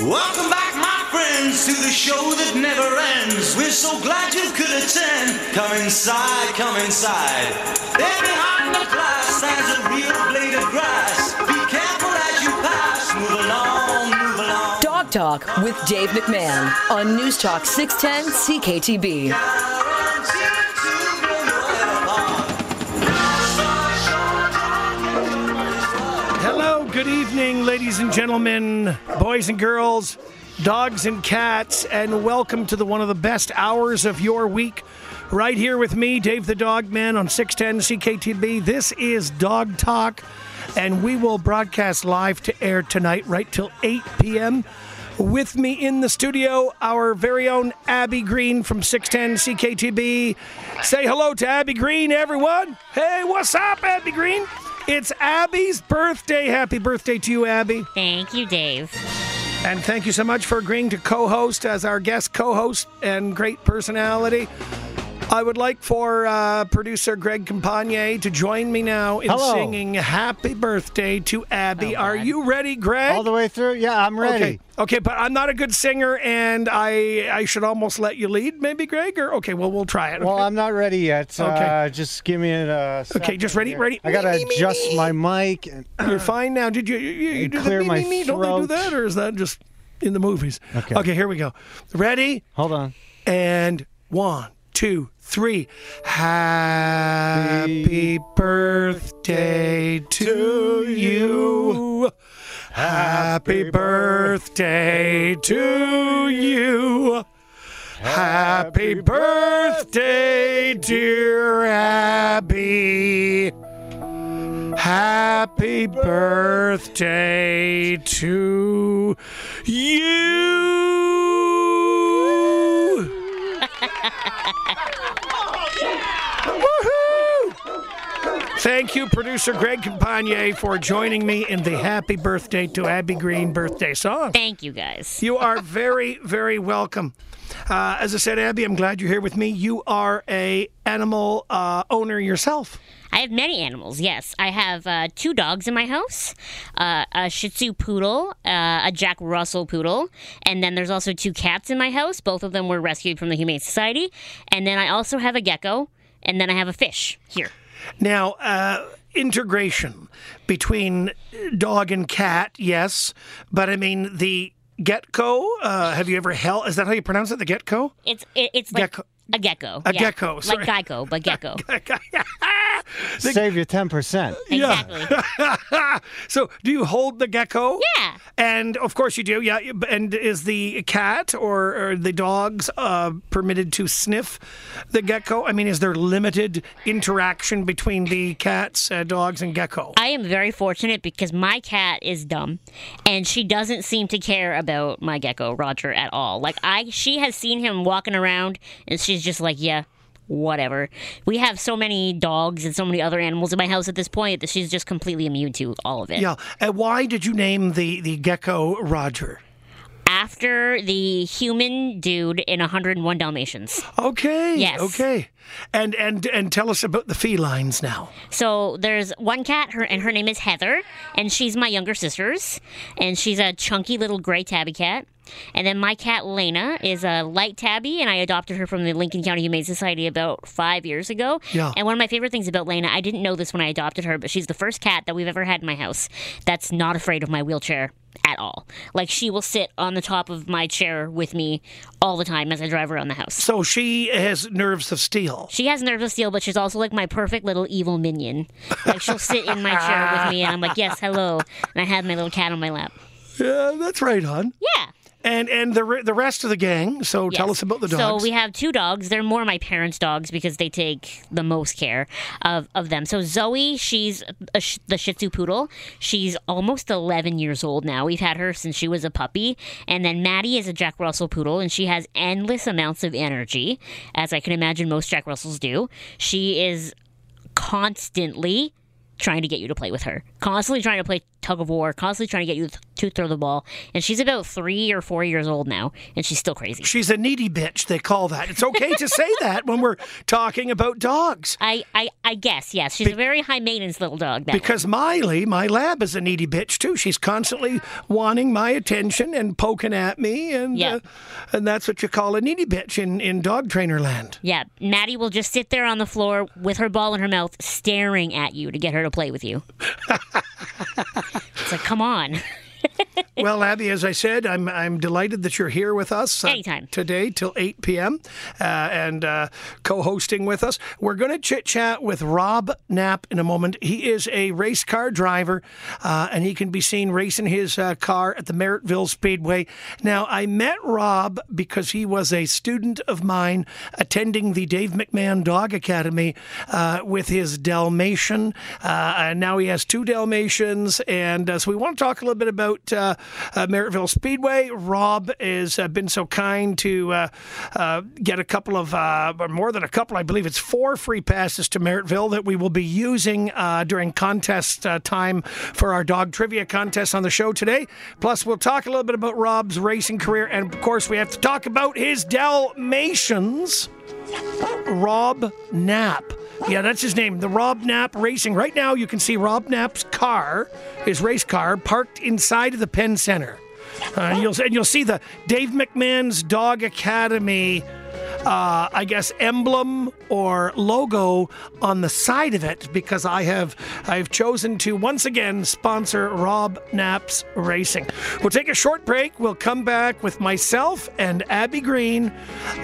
Welcome back, my friends, to the show that never ends. We're so glad you could attend. Come inside, come inside. There behind the glass stands a real blade of grass. Be careful as you pass. Move along, move along. Dog Talk with Dave McMahon on News Talk 610 CKTB. Gentlemen, boys and girls, dogs and cats, and welcome to the one of the best hours of your week. Right here with me, Dave the Dog Man on 610 CKTB. This is Dog Talk, and we will broadcast live to air tonight, right till 8 p.m. With me in the studio, our very own Abby Green from 610 CKTB. Say hello to Abby Green, everyone. Hey, what's up, Abby Green? It's Abby's birthday. Happy birthday to you, Abby. Thank you, Dave. And thank you so much for agreeing to co host as our guest co host and great personality. I would like for uh, producer Greg Campagne to join me now in Hello. singing Happy Birthday to Abby. Oh, Are God. you ready, Greg? All the way through? Yeah, I'm ready. Okay. Okay, but I'm not a good singer, and I I should almost let you lead, maybe, Greg. Or okay, well we'll try it. Well. I'm not ready yet. Okay. Uh, just give me a. Okay, just ready- ready? I gotta Me, me, me, adjust me. my mic. And, You're fine now. Did you you, you, you do clear the my me, me? Don't they do that, or is that just in the movies? Okay. Okay, here we go. Ready? hold on. And one, two, three. Happy birthday to you. Happy birthday to you. Happy birthday, dear Abby. Happy birthday to you. Thank you, producer Greg Campagne, for joining me in the Happy Birthday to Abby Green birthday song. Thank you, guys. You are very, very welcome. Uh, as I said, Abby, I'm glad you're here with me. You are a animal uh, owner yourself. I have many animals. Yes, I have uh, two dogs in my house: uh, a Shih Tzu poodle, uh, a Jack Russell poodle, and then there's also two cats in my house. Both of them were rescued from the Humane Society, and then I also have a gecko, and then I have a fish here. Now, uh, integration between dog and cat, yes, but I mean the gecko. Uh, have you ever held? Is that how you pronounce it? The gecko? It's it, it's like Gecko. A gecko. A yeah. gecko, sorry. like Geico, but gecko. Save you ten percent. exactly. so, do you hold the gecko? Yeah. And of course you do, yeah. And is the cat or, or the dogs uh, permitted to sniff the gecko? I mean, is there limited interaction between the cats, uh, dogs, and gecko? I am very fortunate because my cat is dumb and she doesn't seem to care about my gecko, Roger, at all. Like I she has seen him walking around and she's just like, Yeah, whatever. We have so many dogs and so many other animals in my house at this point that she's just completely immune to all of it. Yeah. And why did you name the, the gecko Roger? After the human dude in 101 Dalmatians. Okay. Yes. Okay. And and and tell us about the felines now. So there's one cat, her and her name is Heather, and she's my younger sister's, and she's a chunky little gray tabby cat. And then my cat Lena is a light tabby, and I adopted her from the Lincoln County Humane Society about five years ago. Yeah. And one of my favorite things about Lena, I didn't know this when I adopted her, but she's the first cat that we've ever had in my house that's not afraid of my wheelchair at all. Like she will sit on the top of my chair with me all the time as I drive around the house. So she has nerves of steel. She has nerves of steel, but she's also like my perfect little evil minion. Like she'll sit in my chair with me, and I'm like, "Yes, hello," and I have my little cat on my lap. Yeah, that's right hon. Yeah. And and the re- the rest of the gang. So tell us about the dogs. So we have two dogs. They're more my parents' dogs because they take the most care of, of them. So Zoe, she's a sh- the Shih Tzu poodle. She's almost 11 years old now. We've had her since she was a puppy. And then Maddie is a Jack Russell poodle, and she has endless amounts of energy, as I can imagine most Jack Russells do. She is constantly trying to get you to play with her. Constantly trying to play tug of war, constantly trying to get you to throw the ball. And she's about three or four years old now, and she's still crazy. She's a needy bitch, they call that. It's okay to say that when we're talking about dogs. I, I, I guess, yes. She's a very high maintenance little dog. Because Miley, my lab, is a needy bitch too. She's constantly wanting my attention and poking at me, and Yeah. uh, and that's what you call a needy bitch in, in dog trainer land. Yeah, Maddie will just sit there on the floor with her ball in her mouth, staring at you to get her to play with you. it's like, come on. Well, Abby, as I said, I'm I'm delighted that you're here with us uh, Anytime. today till 8 p.m. Uh, and uh, co-hosting with us. We're going to chit chat with Rob Knapp in a moment. He is a race car driver, uh, and he can be seen racing his uh, car at the Merrittville Speedway. Now, I met Rob because he was a student of mine attending the Dave McMahon Dog Academy uh, with his Dalmatian, uh, and now he has two Dalmatians. And uh, so we want to talk a little bit about uh, uh, Merrittville Speedway. Rob has uh, been so kind to uh, uh, get a couple of, or more than a couple, I believe it's four free passes to Merrittville that we will be using during contest time for our dog trivia contest on the show today. Plus, we'll talk a little bit about Rob's racing career, and of course, we have to talk about his Dalmatians. Rob Knapp. Yeah, that's his name. The Rob Knapp Racing. Right now, you can see Rob Knapp's car, his race car, parked inside of the Pen Center. Uh, and you'll and you'll see the Dave McMahon's Dog Academy, uh, I guess emblem or logo on the side of it because I have I've chosen to once again sponsor Rob Knapp's Racing. We'll take a short break. We'll come back with myself and Abby Green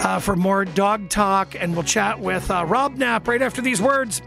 uh, for more dog talk, and we'll chat with uh, Rob Knapp right after these words.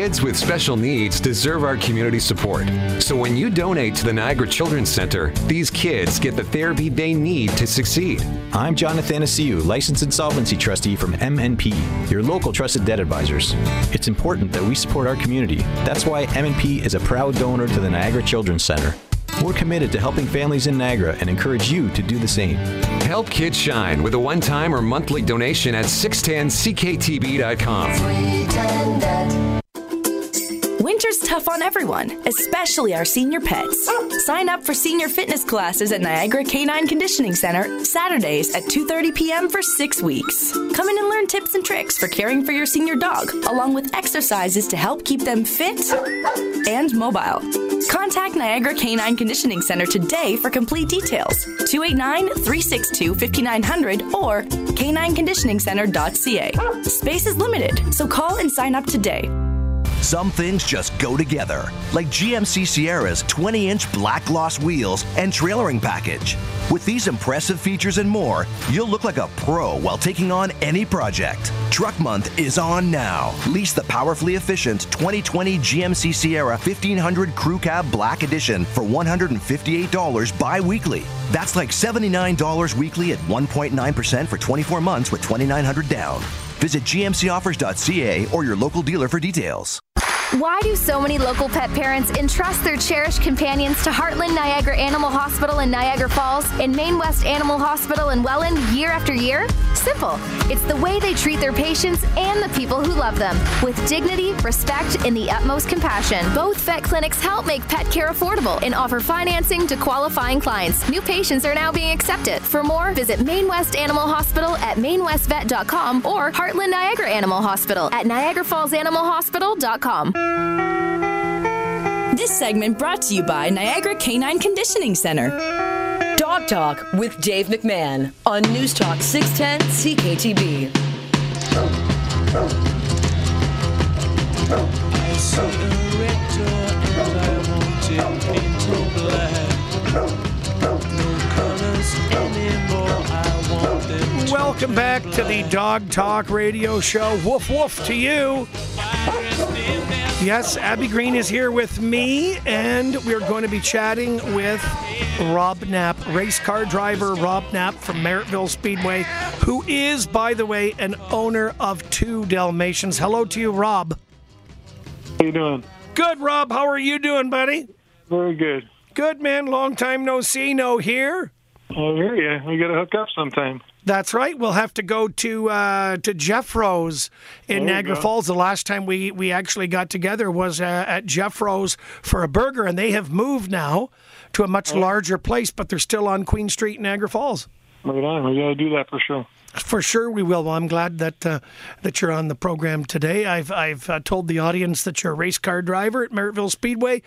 Kids with special needs deserve our community support. So when you donate to the Niagara Children's Center, these kids get the therapy they need to succeed. I'm Jonathan Asiu, licensed insolvency trustee from MNP, your local trusted debt advisors. It's important that we support our community. That's why MNP is a proud donor to the Niagara Children's Center. We're committed to helping families in Niagara and encourage you to do the same. Help kids shine with a one time or monthly donation at 610cktb.com. Winter's tough on everyone, especially our senior pets. Sign up for senior fitness classes at Niagara Canine Conditioning Center Saturdays at 2:30 p.m. for 6 weeks. Come in and learn tips and tricks for caring for your senior dog, along with exercises to help keep them fit and mobile. Contact Niagara Canine Conditioning Center today for complete details. 289-362-5900 or canineconditioningcenter.ca. Space is limited, so call and sign up today. Some things just go together, like GMC Sierra's 20 inch black gloss wheels and trailering package. With these impressive features and more, you'll look like a pro while taking on any project. Truck Month is on now. Lease the powerfully efficient 2020 GMC Sierra 1500 Crew Cab Black Edition for $158 bi weekly. That's like $79 weekly at 1.9% for 24 months with 2900 down. Visit gmcoffers.ca or your local dealer for details. Why do so many local pet parents entrust their cherished companions to Heartland Niagara Animal Hospital in Niagara Falls and Main West Animal Hospital in Welland year after year? Simple. It's the way they treat their patients and the people who love them with dignity, respect, and the utmost compassion. Both vet clinics help make pet care affordable and offer financing to qualifying clients. New patients are now being accepted. For more, visit Main West Animal Hospital at mainwestvet.com or Heartland Niagara Animal Hospital at niagarafallsanimalhospital.com. This segment brought to you by Niagara Canine Conditioning Center. Dog Talk with Dave McMahon on News Talk 610 CKTB. Welcome back to the Dog Talk Radio Show. Woof woof to you. Yes, Abby Green is here with me, and we're going to be chatting with Rob Knapp, race car driver Rob Knapp from Merrittville Speedway, who is, by the way, an owner of two Dalmatians. Hello to you, Rob. How you doing? Good, Rob. How are you doing, buddy? Very good. Good, man. Long time no see, no hear. I hear you. We got to hook up sometime. That's right. We'll have to go to uh, to Jeffro's in Niagara go. Falls. The last time we, we actually got together was uh, at Jeffro's for a burger, and they have moved now to a much larger place, but they're still on Queen Street, in Niagara Falls. Right on. We got to do that for sure. For sure, we will. Well, I'm glad that uh, that you're on the program today. I've I've uh, told the audience that you're a race car driver at Merrittville Speedway,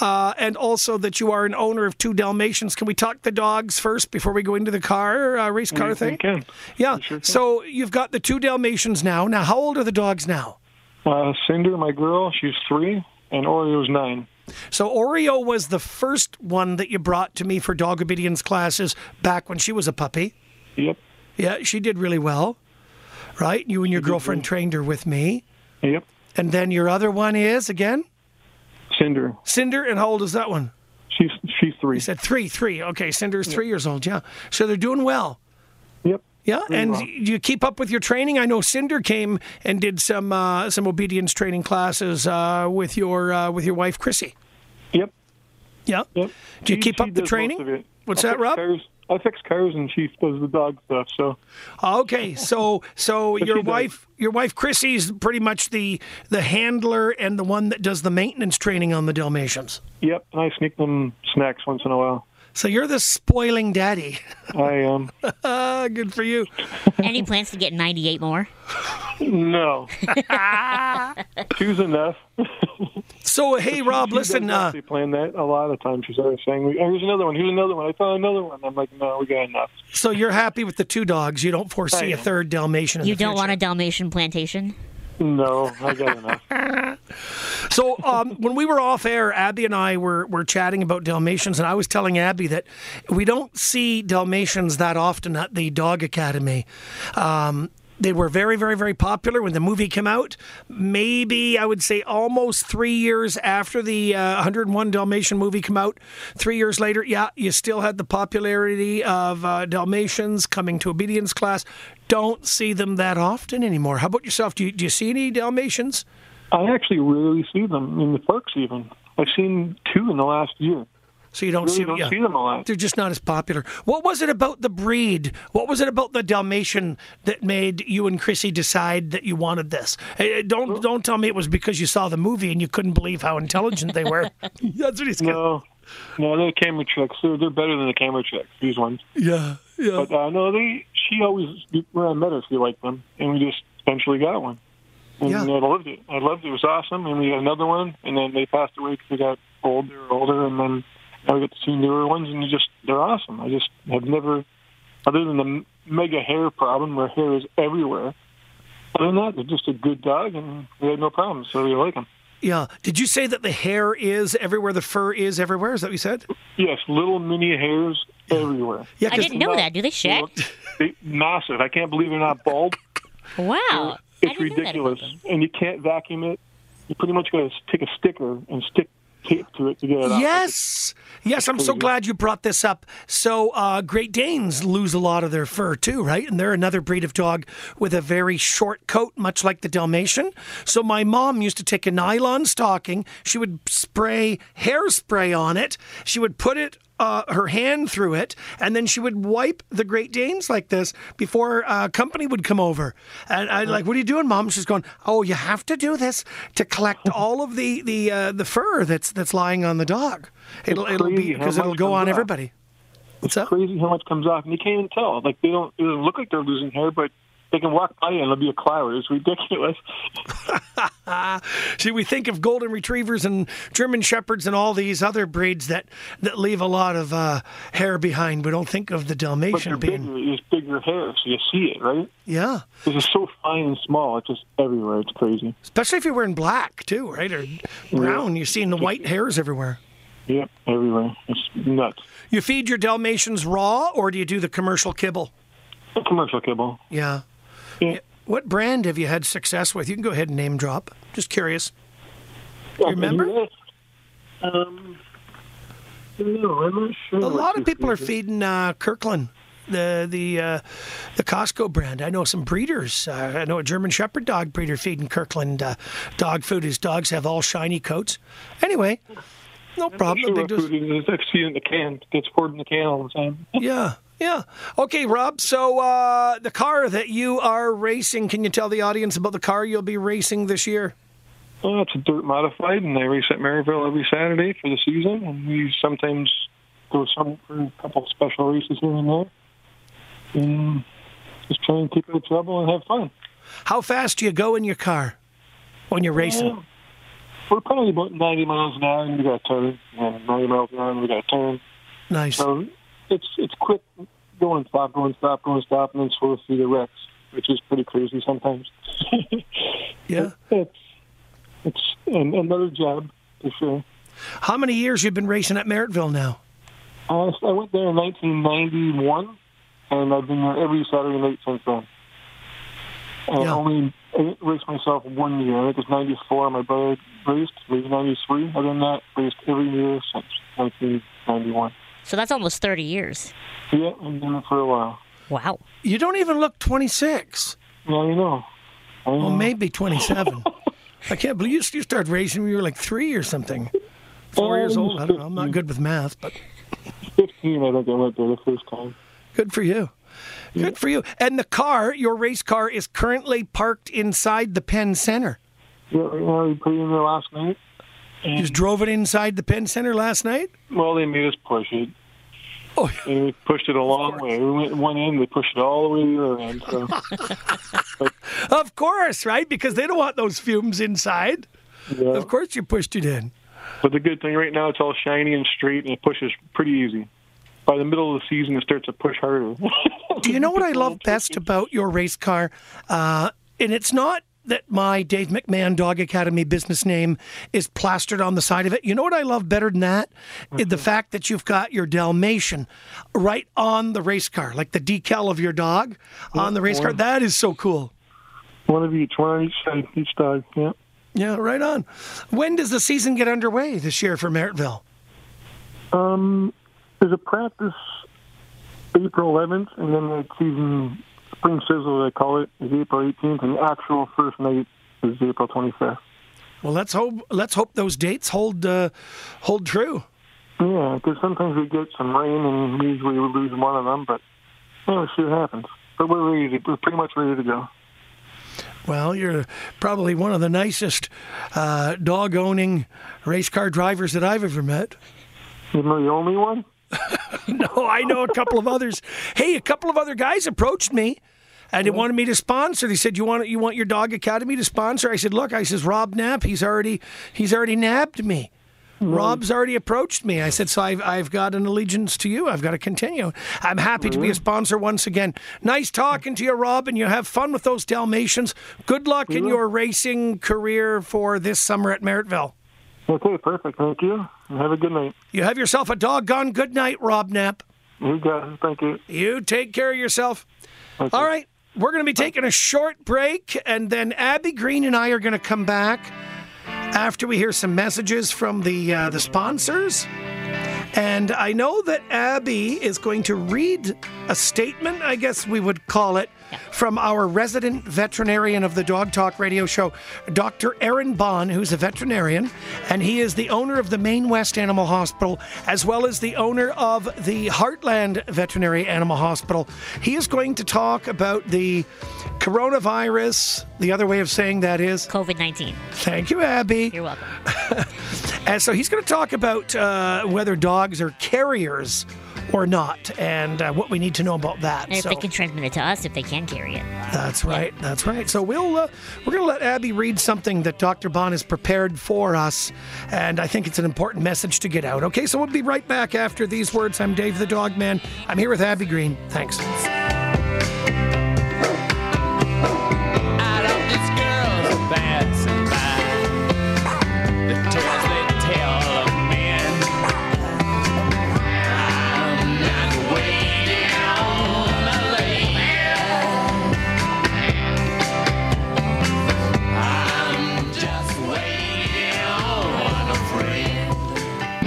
uh, and also that you are an owner of two Dalmatians. Can we talk the dogs first before we go into the car uh, race car thing? can. Yeah. Sure can. So you've got the two Dalmatians now. Now, how old are the dogs now? Uh, Cinder, my girl, she's three, and Oreo's nine. So Oreo was the first one that you brought to me for dog obedience classes back when she was a puppy. Yep. Yeah, she did really well. Right? You and your girlfriend trained her with me. Yep. And then your other one is again? Cinder. Cinder, and how old is that one? She's she's three. You said three, three. Okay, Cinder's three years old. Yeah, so they're doing well. Yep. Yeah, and well. do you keep up with your training? I know Cinder came and did some uh, some obedience training classes uh, with your uh, with your wife Chrissy. Yep. Yeah. Yep. Do you She- keep up the training? most of it. What's that, Rob? I fix cars, and she does the dog stuff. So Okay, so so your she does. wife your wife Chrissy's pretty much the the handler and the one that does the maintenance training on the Dalmatians. yep. And I sneak them snacks once in a while. So you're the spoiling daddy. I am. Ah, Good for you. Any plans to get 98 more? no. Two's enough. So hey Rob, She listen. does Uh, actually plan that a lot of times. She's always saying, "Oh, "Here's another one. Here's another one." I found another one. I'm like, "No, we got enough." so you're happy with the two dogs? You don't foresee a third Dalmatian? In You the don't future? want a Dalmatian plantation? No, I got enough. So um, when we were off air, Abby and I were were chatting about Dalmatians, and I was telling Abby that we don't see Dalmatians that often at the Dog Academy. Um, they were very, very, very popular when the movie came out. Maybe I would say almost three years after the uh, 101 Dalmatian movie came out. Three years later, yeah, you still had the popularity of uh, Dalmatians coming to obedience class. Don't see them that often anymore. How about yourself? Do you, do you see any Dalmatians? I actually rarely see them in the parks. Even I've seen two in the last year. So you don't Really see don't yeah. see them a lot. They're just not as popular. What was it about the breed? What was it about the Dalmatian that made you and Chrissy decide that you wanted this? Eh, Don't don't tell me it was because you saw the movie and you couldn't believe how intelligent they were. That's what he's. No, no, they're camera tricks. They're they're better than the camera tricks. These ones. Yeah, yeah. But uh, no, they. She always when I met her, she liked them, and we just eventually got one. And Yeah. I loved it. I loved it. It was awesome. And we got another one, and then they passed away because they got older, or older, and then now we get to see newer ones, and you just they're awesome. I just have never, other than the mega hair problem where hair is everywhere. Other than that, they're just a good dog, and we had no problems, so we like them. Yeah. Did you say that the hair is everywhere, the fur is everywhere? Is that what you said? Yes, little mini hairs everywhere. Yeah, I didn't know that. Do they shed? They, massive. I can't believe they're not bald. Wow. It's didn't know that about ridiculous, and you can't vacuum it. You pretty much got to take a sticker and stick tape to it to get it out. Yes. Yes, I'm so glad you brought this up. So, uh, Great Danes lose a lot of their fur too, right? And they're another breed of dog with a very short coat, much like the Dalmatian. So, my mom used to take a nylon stocking. She would spray hairspray on it. She would put it. Uh, her hand through it, and then she would wipe the Great Danes like this before uh, company would come over. And I'd like, "What are you doing, Mom?" She's going, "Oh, you have to do this to collect all of the the uh, the fur that's that's lying on the dog. It'll it'll be because it'll go on off. everybody." What's up? Crazy how much comes off, and you can't even tell. Like they don't. It doesn't look like they're losing hair, but they can walk by and it'll be a cloud. It's ridiculous. See, we think of golden retrievers and German shepherds and all these other breeds that that leave a lot of uh, hair behind. We don't think of the Dalmatian But being. bigger. It's bigger hair, so you see it, right? Yeah, This is so fine and small. It's just everywhere. It's crazy. especially if you're wearing black too, right? Or brown. You're seeing the white hairs everywhere. Yep, everywhere. It's nuts. You feed your Dalmatians raw, or do you do the commercial kibble? A commercial kibble. Yeah. What brand have you had success with? You can go ahead and name drop. Just curious. Remember? Um, no, I'm not sure. A lot of people are feeding uh, Kirkland, the the uh, the Costco brand. I know some breeders. Uh, I know a German Shepherd dog breeder feeding Kirkland uh, dog food. His dogs have all shiny coats. Anyway, no problem. Sure, what food is. It's actually in the can. It gets poured in the can all the time. yeah, yeah. Okay, Rob. So uh, the car that you are racing, can you tell the audience about the car you'll be racing this year? Well, it's a dirt modified, and I race at Merrittville every Saturday for the season, and we sometimes go some for a couple of special races here and there, and just try and keep out of trouble and have fun. How fast do you go in your car when you're racing? Well, we're probably about 90 miles an hour, and we got a turn, and 90 miles an hour, and we got a turn. Nice. So it's it's quick, go and stop, go and stop, go and stop, and then slow through the wrecks, which is pretty crazy sometimes. Yeah. It's it's an, another job for sure. How many years you've been racing at Merrittville now? Uh, so I went there in 1991, and I've been there every Saturday night since then. I only I didn't myself one year. I think it was 94. My brother raced. Was 93. Other than that, raced every year since 1991. So that's almost 30 years. Yeah, I've been there for a while. Wow. You don't even look 26. No, you know. I know. Well, maybe 27. I can't believe you, you started racing when you were like three or something. Four oh, years old. I don't know. I'm not good with math, but 15, I think I went there the first time. good for you. Good for you. And the car, your race car, is currently parked inside the Pen Center. Yeah, right now we put it in there last night. You just drove it inside the Pen Center last night? Well, they made us push it. Oh, and we pushed it a long way. We went one end, we pushed it all the way to the other end. So Of course, right? Because they don't want those fumes inside. Yeah. Of course you pushed it in. But the good thing right now, it's all shiny and straight, and it pushes pretty easy. By the middle of the season, it starts to push harder. Do you know what I love best about your race car? Uh, and it's not that my Dave McMahon Dog Academy business name is plastered on the side of it. You know what I love better than that? Is The fact that you've got your Dalmatian right on the race car, like the decal of your dog on the race car. That is so cool. one of each, one on each side, each dog. Yeah. Yeah, right on. When does the season get underway this year for Merrittville? Um, there's a practice April 11th, and then the season spring sizzle, they call it, is April 18th, and the actual first night is April 25th. Well, let's hope let's hope those dates hold uh, hold true. Yeah, because sometimes we get some rain, and usually we lose one of them, but yeah, we'll see what happens. But we're ready. To, we're pretty much ready to go. Well, you're probably one of the nicest uh, dog owning race car drivers that I've ever met. You're the only one? no, I know a couple of others. Hey, a couple of other guys approached me and they wanted me to sponsor. They said, "You want you want your dog academy to sponsor?" I said, "Look, I says Rob Knapp. He's already he's already nabbed me. Hmm. Rob's already approached me." I said, "So I've I've got an allegiance to you. I've got to continue. I'm happy to be a hmm. sponsor once again. Nice talking to you, Rob, and you have fun with those Dalmatians. Good luck in your racing career for this summer at Merrittville." Okay, perfect. Thank you. And have a good night. You have yourself a doggone good night, Rob Knapp. You got it. Thank you. You take care of yourself. All right. We're going to be taking a short break, and then Abby Green and I are going to come back after we hear some messages from the uh, the sponsors. And I know that Abby is going to read a statement, I guess we would call it, from our resident veterinarian of the Dog Talk radio show, Dr. Aaron Bond, who's a veterinarian, and he is the owner of the Main West Animal Hospital, as well as the owner of the Heartland Veterinary Animal Hospital. He is going to talk about the coronavirus. The other way of saying that is COVID 19. Thank you, Abby. You're welcome. And so he's going to talk about uh, whether dogs are carriers or not, and uh, what we need to know about that. And if So- they can transmit it to us, if they can carry it. that's right. That's right. So we'll uh, we're going to let Abby read something that Dr. Bond has prepared for us, and I think it's an important message to get out. Okay, so we'll be right back after these words. I'm Dave the Dog Man. I'm here with Abby Green. Thanks.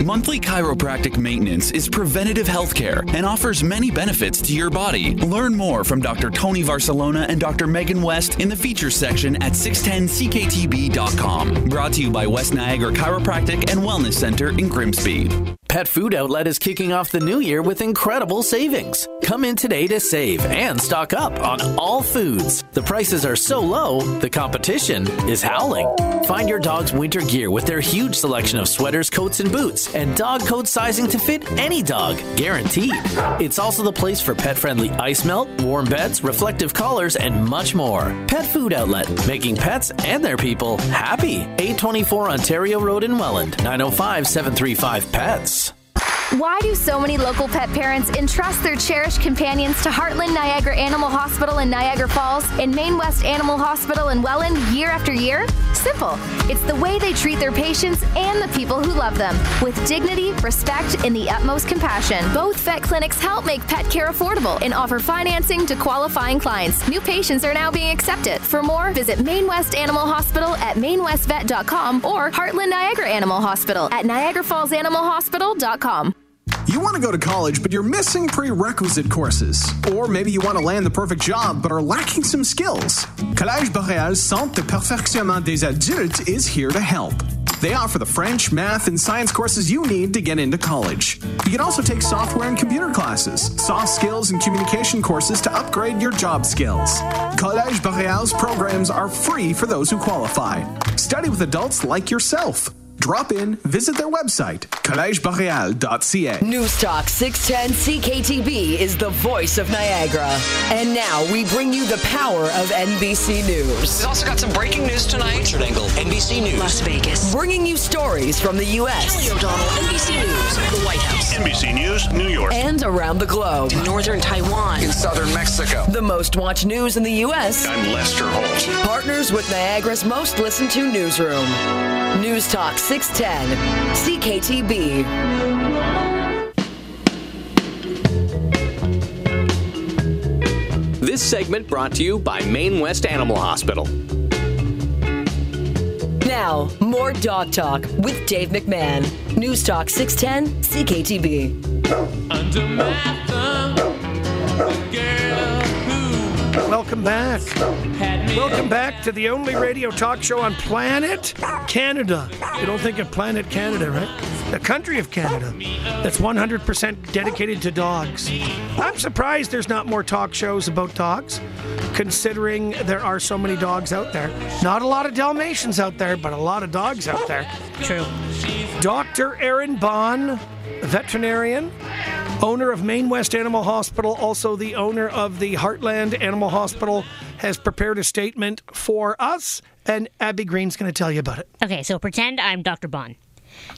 Monthly chiropractic maintenance is preventative health care and offers many benefits to your body. Learn more from Dr. Tony Barcelona and Dr. Megan West in the features section at 610cktb.com. Brought to you by West Niagara Chiropractic and Wellness Center in Grimsby. Pet Food Outlet is kicking off the new year with incredible savings. Come in today to save and stock up on all foods. The prices are so low, the competition is howling. Find your dog's winter gear with their huge selection of sweaters, coats, and boots, and dog coat sizing to fit any dog, guaranteed. It's also the place for pet friendly ice melt, warm beds, reflective collars, and much more. Pet Food Outlet, making pets and their people happy. 824 Ontario Road in Welland, 905 735 PETS. Why do so many local pet parents entrust their cherished companions to Heartland Niagara Animal Hospital in Niagara Falls and Main West Animal Hospital in Welland year after year? Simple. It's the way they treat their patients and the people who love them with dignity, respect, and the utmost compassion. Both vet clinics help make pet care affordable and offer financing to qualifying clients. New patients are now being accepted. For more, visit Main West Animal Hospital at mainwestvet.com or Heartland Niagara Animal Hospital at niagarafallsanimalhospital.com. You want to go to college, but you're missing prerequisite courses. Or maybe you want to land the perfect job, but are lacking some skills. Collège Boréal Centre de Perfectionnement des Adultes is here to help. They offer the French, math, and science courses you need to get into college. You can also take software and computer classes, soft skills, and communication courses to upgrade your job skills. Collège Boréal's programs are free for those who qualify. Study with adults like yourself. Drop in, visit their website, collegeboreal.ca. News Talk 610 CKTB is the voice of Niagara. And now we bring you the power of NBC News. We've also got some breaking news tonight. Richard Engel, NBC News. Las Vegas. Bringing you stories from the U.S. Kelly O'Donnell, NBC News. The White House. NBC News, New York. And around the globe. In northern Taiwan. In southern Mexico. The most watched news in the U.S. I'm Lester Holt. Partners with Niagara's most listened to newsroom. News Talk 610, CKTB. This segment brought to you by Main West Animal Hospital. Now, more Dog Talk with Dave McMahon. News Talk 610, CKTB. Under my thumb, the girl who Welcome back. Welcome back to the only radio talk show on planet Canada. You don't think of planet Canada, right? The country of Canada that's 100% dedicated to dogs. I'm surprised there's not more talk shows about dogs, considering there are so many dogs out there. Not a lot of Dalmatians out there, but a lot of dogs out there. True. Dr. Aaron Bond, veterinarian, owner of Main West Animal Hospital, also the owner of the Heartland Animal Hospital, has prepared a statement for us, and Abby Green's going to tell you about it. Okay, so pretend I'm Dr. Bond.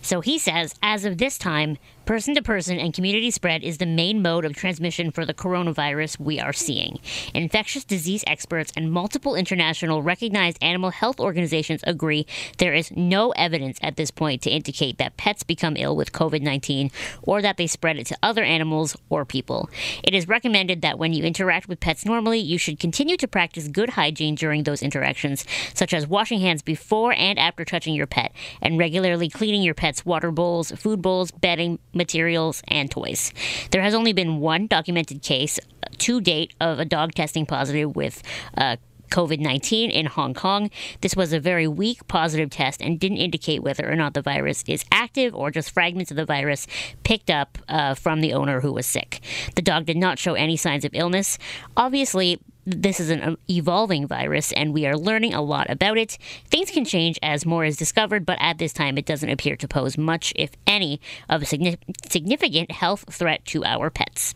So he says, as of this time, person to person and community spread is the main mode of transmission for the coronavirus we are seeing. Infectious disease experts and multiple international recognized animal health organizations agree there is no evidence at this point to indicate that pets become ill with COVID 19 or that they spread it to other animals or people. It is recommended that when you interact with pets normally, you should continue to practice good hygiene during those interactions, such as washing hands before and after touching your pet and regularly cleaning your pet's water bowls, food bowls, bedding, materials, and toys. There has only been one documented case to date of a dog testing positive with uh, COVID 19 in Hong Kong. This was a very weak positive test and didn't indicate whether or not the virus is active or just fragments of the virus picked up uh, from the owner who was sick. The dog did not show any signs of illness. Obviously, this is an evolving virus and we are learning a lot about it. Things can change as more is discovered, but at this time it doesn't appear to pose much, if any, of a significant health threat to our pets.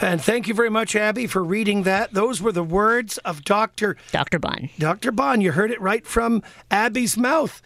And thank you very much, Abby, for reading that. Those were the words of Dr. Dr. Bond. Dr. Bond. You heard it right from Abby's mouth.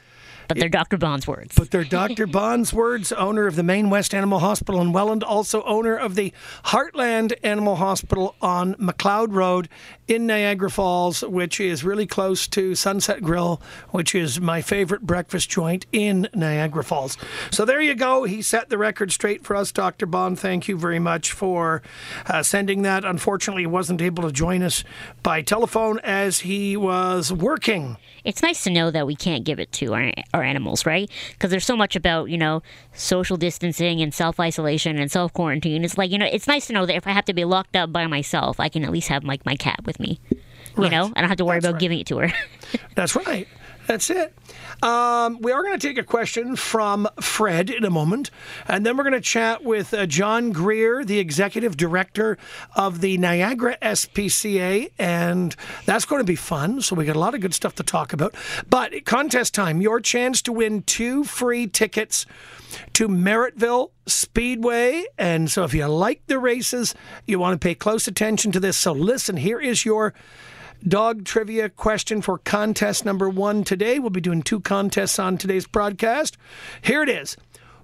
But they're Dr. Bond's words. But they're Dr. Bond's words, owner of the Main West Animal Hospital in Welland, also owner of the Heartland Animal Hospital on McLeod Road in Niagara Falls, which is really close to Sunset Grill, which is my favorite breakfast joint in Niagara Falls. So there you go. He set the record straight for us, Dr. Bond. Thank you very much for uh, sending that. Unfortunately, he wasn't able to join us by telephone as he was working. It's nice to know that we can't give it to our, our animals, right? Because there's so much about you know social distancing and self isolation and self quarantine. It's like you know it's nice to know that if I have to be locked up by myself, I can at least have like my cat with me. You know, I don't have to worry That's about right. giving it to her. That's right. That's it. Um, we are going to take a question from Fred in a moment, and then we're going to chat with uh, John Greer, the executive director of the Niagara SPCA, and that's going to be fun. So we got a lot of good stuff to talk about. But contest time, your chance to win two free tickets to Merrittville Speedway. And so if you like the races, you want to pay close attention to this. So listen, here is your dog trivia question for contest number one today. We'll be doing two contests on today's broadcast. Here it is.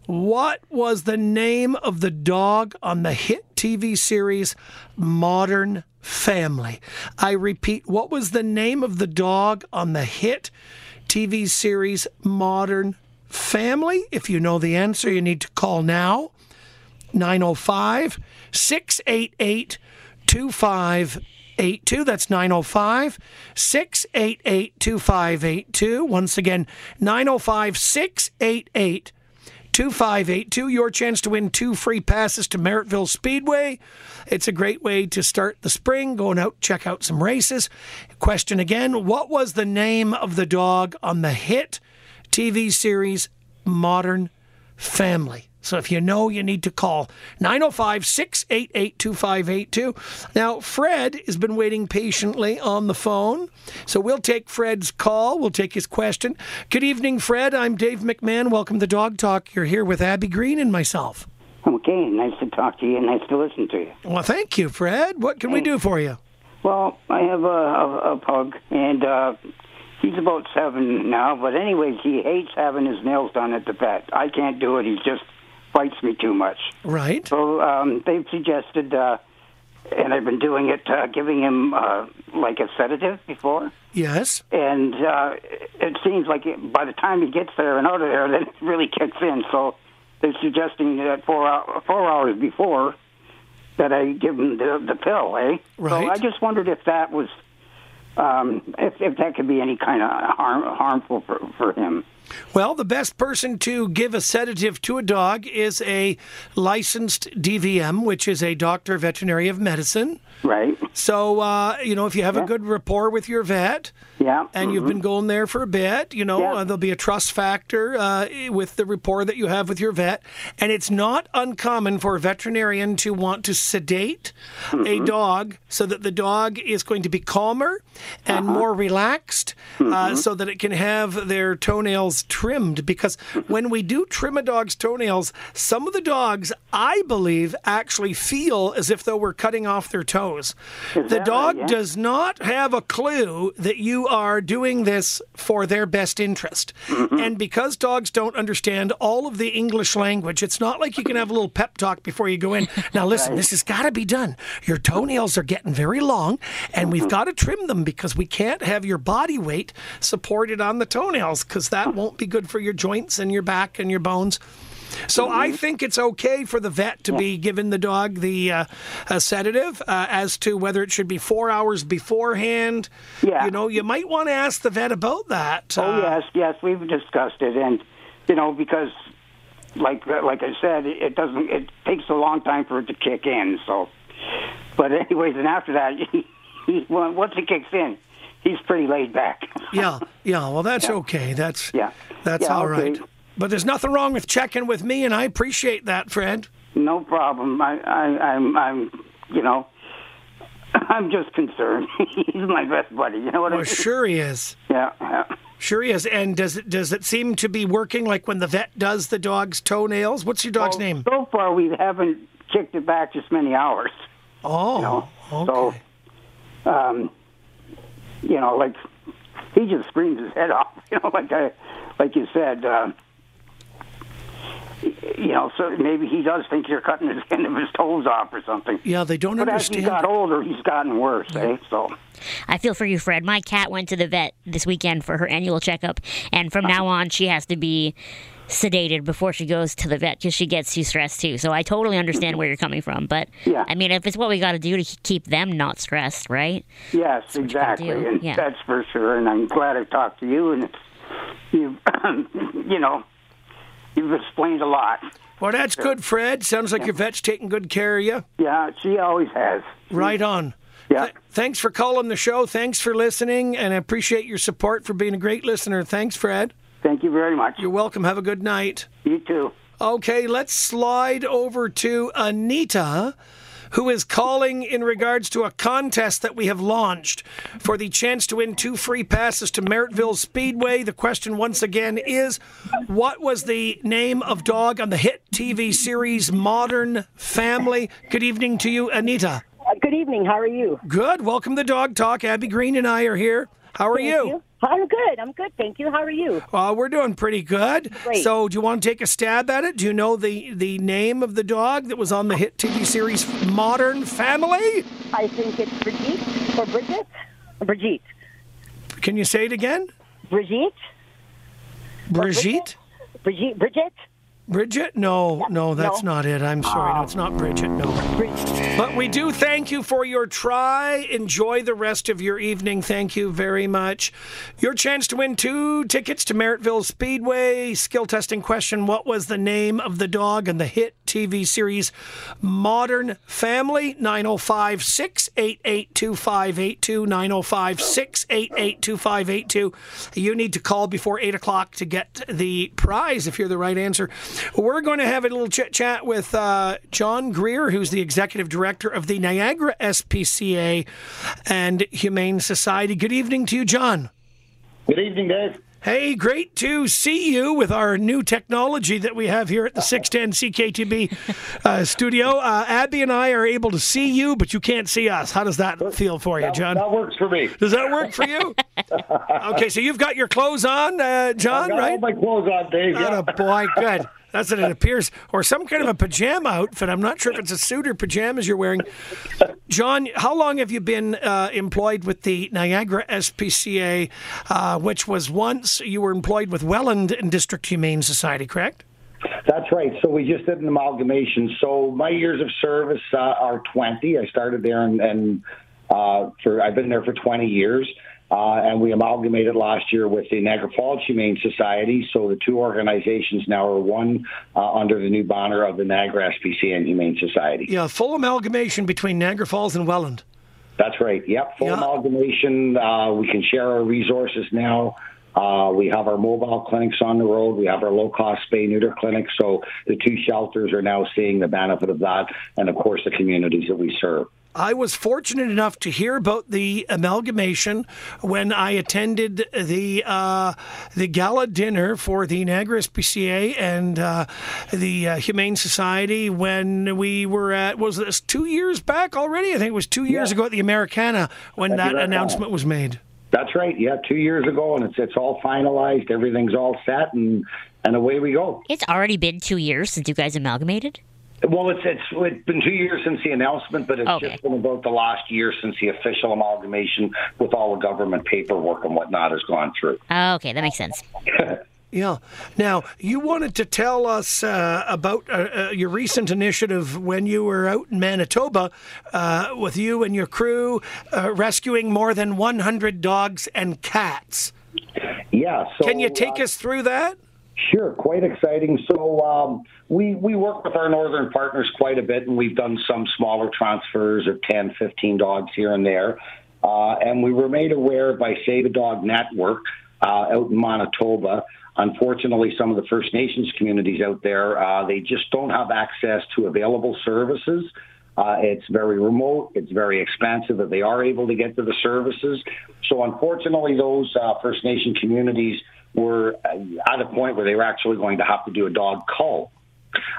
What was the name of the dog on the hit TV series Modern Family? I repeat, what was the name of the dog on the hit TV series Modern Family? If you know the answer, you need to call now 905 688 2582. That's 905 688 2582. Once again, 905 688 2582. Your chance to win two free passes to Merrittville Speedway. It's a great way to start the spring, going out, check out some races. Question again What was the name of the dog on the hit TV series Modern Family? So if you know, you need to call 905 688 2582. Now, Fred has been waiting patiently on the phone. So we'll take Fred's call. We'll take his question. Good evening, Fred. I'm Dave McMahon. Welcome to Dog Talk. You're here with Abby Green and myself. Okay, nice to talk to you and nice to listen to you. Well, thank you, Fred. What can we do for you? Well, I have a, a, a pug, and uh, he's about seven now. But anyways, he hates having his nails done at the vet. I can't do it. He's just bites me too much. Right. So um, they've suggested, uh, and I've been doing it, uh, giving him uh, like a sedative before. Yes. And uh, it seems like it, by the time he gets there and out of there, then it really kicks in. So they're suggesting that four, hou- four hours before that I give him the, the pill, eh? So Right. I just wondered if that was, um, if, if that could be any kind of harm, harmful for, for him. Well, the best person to give a sedative to a dog is a licensed DVM, which is a doctor veterinary of medicine. Right. So, uh, you know, if you have a good rapport with your vet, yeah, and you've been going there for a bit, you know, uh, there'll be a trust factor uh, with the rapport that you have with your vet. And it's not uncommon for a veterinarian to want to sedate a dog so that the dog is going to be calmer and more relaxed uh, so that it can have their toenails trimmed. Because when we do trim a dog's toenails, some of the dogs, I believe, actually feel as if though we're cutting off their toes. The that right? dog Yeah. does not have a clue that you are doing this for their best interest. Mm-hmm. And because dogs don't understand all of the English language, it's not like you can have a little pep talk before you go in. Now, listen, this has got to be done. Your toenails are getting very long, and we've mm-hmm. got to trim them because we can't have your body weight supported on the toenails because that mm-hmm. won't be good for your joints and your back and your bones. So I think it's okay for the vet to be giving the dog the uh, a sedative. Uh, as to whether it should be four hours beforehand, Yeah. you know, you might want to ask the vet about that. Oh Uh, yes, yes, we've discussed it, and you know because, like like I said, it, doesn't. It takes a long time for it to kick in. So, but anyways, and after that, he, he once it kicks in, he's pretty laid back. yeah, yeah. Well, that's okay. That's yeah, that's Yeah, all right. But there's nothing wrong with checking with me, and I appreciate that, Fred. No problem. I, I I'm I'm you know. I'm just concerned. He's my best buddy. You know what I Well, mean? sure he is. Yeah, yeah. Sure he is. And does it does it seem to be working like when the vet does the dog's toenails? What's your dog's Well, name? So far, we haven't kicked it back just many hours. Oh, you know? okay. So, um, you know, like he just screams his head off. You know, like I, like you said. Uh, you know, so maybe he does think you're cutting his end of his toes off or something. Yeah, they don't understand. But as he got older, he's gotten worse. Eh? So. I feel for you, Fred. My cat went to the vet this weekend for her annual checkup, and from now on, she has to be sedated before she goes to the vet because she gets too stressed too. So I totally understand where you're coming from, but Yeah. I mean, if it's what we got to do to keep them not stressed, right? Yes, what exactly, and yeah. that's for sure. And I'm glad I talked to you, and it's you you know you've explained a lot. Well, that's good, Fred. Sounds like your vet's taking good care of you. Yeah, she always has. Right on. Yeah. Th- thanks for calling the show. Thanks for listening, and I appreciate your support for being a great listener. Thanks, Fred. Thank you very much. You're welcome. Have a good night. You too. Okay, let's slide over to Anita, who is calling in regards to a contest that we have launched for the chance to win two free passes to Merrittville Speedway. The question, once again, is what was the name of dog on the hit TV series Modern Family? Good evening to you, Anita. Uh, good evening. How are you? Good. Welcome to Dog Talk. Abby Green and I are here. How are Thank you? I'm good. I'm good. Thank you. How are you? Well, we're doing pretty good. Great. So, do you want to take a stab at it? Do you know the the name of the dog that was on the hit TV series Modern Family? I think it's Brigitte or Bridget. Brigitte. Can you say it again? Brigitte. Brigitte? Brigitte. Bridget. Bridget? No, no, that's no. not it. I'm sorry. No, it's not Bridget. No. But we do thank you for your try. Enjoy the rest of your evening. Thank you very much. Your chance to win two tickets to Merrittville Speedway. Skill testing question What was the name of the dog in the hit TV series Modern Family? 905 688 2582. 905 688 2582. You need to call before 8 o'clock to get the prize if you're the right answer. We're going to have a little chit chat with uh, John Greer, who's the executive director of the Niagara SPCA and Humane Society. Good evening to you, John. Good evening, Dave. Hey, great to see you with our new technology that we have here at the 610 CKTB uh, studio. Uh, Abby and I are able to see you, but you can't see us. How does that feel for you, John? That works for me. Does that work for you? okay, so you've got your clothes on, uh, John, right? my clothes on, Dave. Yeah. Oh, boy, good. That's what it appears. Or some kind of a pajama outfit. I'm not sure if it's a suit or pajamas you're wearing. John, how long have you been uh, employed with the Niagara SPCA, uh, which was once you were employed with Welland and District Humane Society, correct? That's right. So we just did an amalgamation. So my years of service uh, are 20. I started there and, and uh, for I've been there for 20 years. Uh, and we amalgamated last year with the Niagara Falls Humane Society. So the two organizations now are one uh, under the new banner of the Niagara SPCA and Humane Society. Yeah, full amalgamation between Niagara Falls and Welland. That's right. Yep, full amalgamation. Uh, we can share our resources now. Uh, we have our mobile clinics on the road. We have our low cost spay neuter clinics. So the two shelters are now seeing the benefit of that, and of course the communities that we serve. I was fortunate enough to hear about the amalgamation when I attended the uh, the gala dinner for the Niagara SPCA and uh, the uh, Humane Society when we were at was this two years back already? I think it was two years ago at the Americana when At that Americana. announcement was made. That's right. Yeah, two years ago, and it's it's all finalized. Everything's all set, and and away we go. It's already been two years since you guys amalgamated. Well, it's it's it's been two years since the announcement, but it's Okay. just been about the last year since the official amalgamation with all the government paperwork and whatnot has gone through. Oh, okay, that makes sense. Yeah. Now, you wanted to tell us uh, about uh, uh, your recent initiative when you were out in Manitoba uh, with you and your crew uh, rescuing more than 100 dogs and cats. Yeah. So, Can you take us through that? Sure, quite exciting. So um, we we work with our northern partners quite a bit, and we've done some smaller transfers of 10, 15 dogs here and there. Uh, and we were made aware by Save a Dog Network uh, out in Manitoba. Unfortunately, some of the First Nations communities out there, uh, they just don't have access to available services. Uh, it's very remote. It's very expensive that they are able to get to the services. So, unfortunately, those uh, First Nation communities were at a point where they were actually going to have to do a dog cull.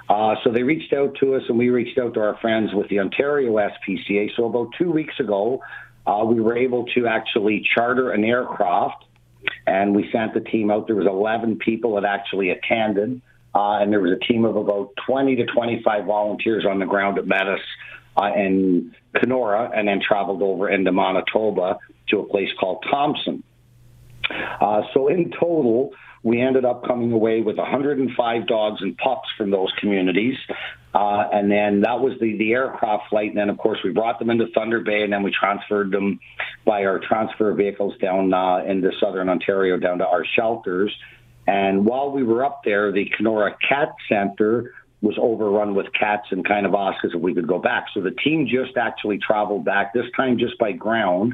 Uh, so they reached out to us, and we reached out to our friends with the Ontario SPCA. So about two weeks ago, uh, we were able to actually charter an aircraft, and we sent the team out. There was 11 people that actually attended, uh, and there was a team of about 20 to 25 volunteers on the ground that met us uh, in Kenora, and then traveled over into Manitoba to a place called Thompson. Uh, so in total, we ended up coming away with 105 dogs and pups from those communities. Uh, and then that was the, the aircraft flight. And then, of course, we brought them into Thunder Bay and then we transferred them by our transfer vehicles down uh, into southern Ontario, down to our shelters. And while we were up there, the Kenora Cat Center was overrun with cats and kind of asked us if we could go back. So the team just actually traveled back, this time just by ground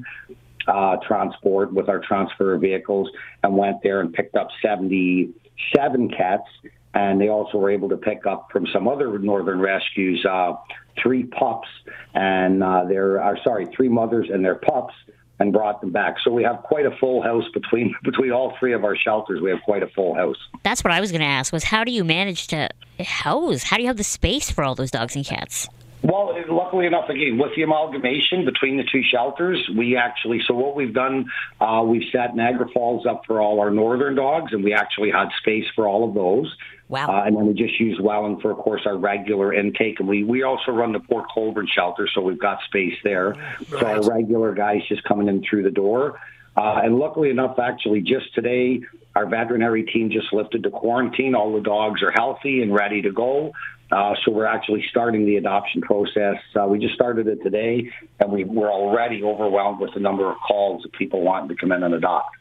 uh, transport with our transfer vehicles, and went there and picked up 77 cats. And they also were able to pick up from some other northern rescues uh, three pups and uh, their, uh, sorry, three mothers and their pups and brought them back. So we have quite a full house between between all three of our shelters. We have quite a full house. That's what I was going to ask. Was how do you manage to house? How do you have the space for all those dogs and cats? Well, luckily enough, again, with the amalgamation between the two shelters, we actually, so what we've done, uh, we've set Niagara Falls up for all our northern dogs, and we actually had space for all of those. Wow. Uh, and then we just use Welland for, of course, our regular intake. And we, we also run the Port Colborne shelter, so we've got space there. So our regular guys just coming in through the door. Uh, and luckily enough, actually, just today, our veterinary team just lifted the quarantine. All the dogs are healthy and ready to go. Uh, so we're actually starting the adoption process. Uh, we just started it today, and we, we're already overwhelmed with the number of calls of people wanting to come in and adopt.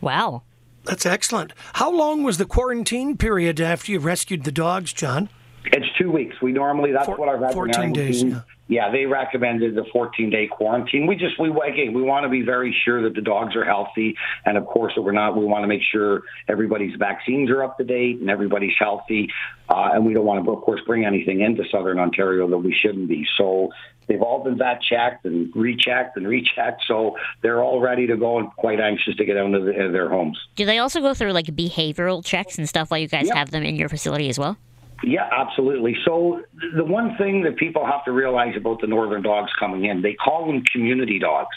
Wow. That's excellent. How long was the quarantine period after you rescued the dogs, John? It's two weeks. We normally that's what our veterinarian 14 days, team- yeah. Yeah, they recommended the 14 day quarantine. We just we again we want to be very sure that the dogs are healthy, and of course that we're not. We want to make sure everybody's vaccines are up to date and everybody's healthy, uh, and we don't want to of course bring anything into Southern Ontario that we shouldn't be. So. They've all been vet checked and rechecked and rechecked, so they're all ready to go and quite anxious to get out into the, their homes. Do they also go through like behavioral checks and stuff while you guys have them in your facility as well? Yeah, absolutely. So the one thing that people have to realize about the northern dogs coming in, they call them community dogs.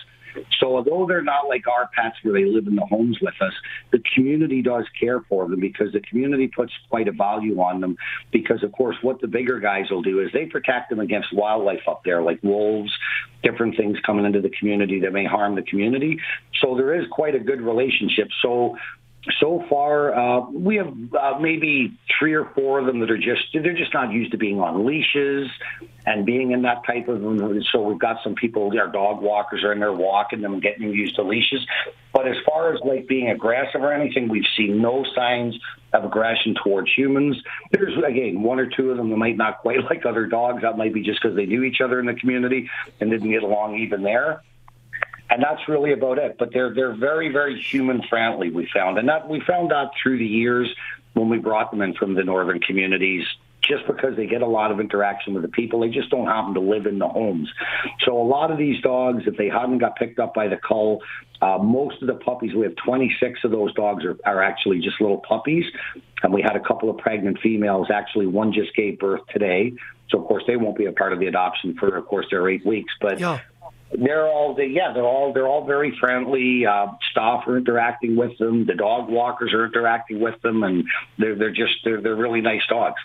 So although they're not like our pets where they live in the homes with us, the community does care for them because the community puts quite a value on them. Because of course, what the bigger guys will do is they protect them against wildlife up there, like wolves, different things coming into the community that may harm the community. So there is quite a good relationship. So so far, uh, we have uh, maybe three or four of them that are just they're just not used to being on leashes and being in that type of. So we've got some people, our dog walkers are in there walking them getting them used to leashes. But as far as like being aggressive or anything, we've seen no signs of aggression towards humans. There's again one or two of them that might not quite like other dogs. That might be just because they knew each other in the community and didn't get along even there and that's really about it. But they're they're very very human friendly. We found, and that we found that through the years when we brought them in from the northern communities. Just because they get a lot of interaction with the people, they just don't happen to live in the homes. So a lot of these dogs, if they hadn't got picked up by the cull, uh, most of the puppies, we have 26 of those dogs are, are actually just little puppies. And we had a couple of pregnant females. Actually, one just gave birth today. So, of course, they won't be a part of the adoption for, of course, their eight weeks. But they're all they, yeah they're all they're all very friendly uh staff are interacting with them the dog walkers are interacting with them and they're they're just they're they're really nice dogs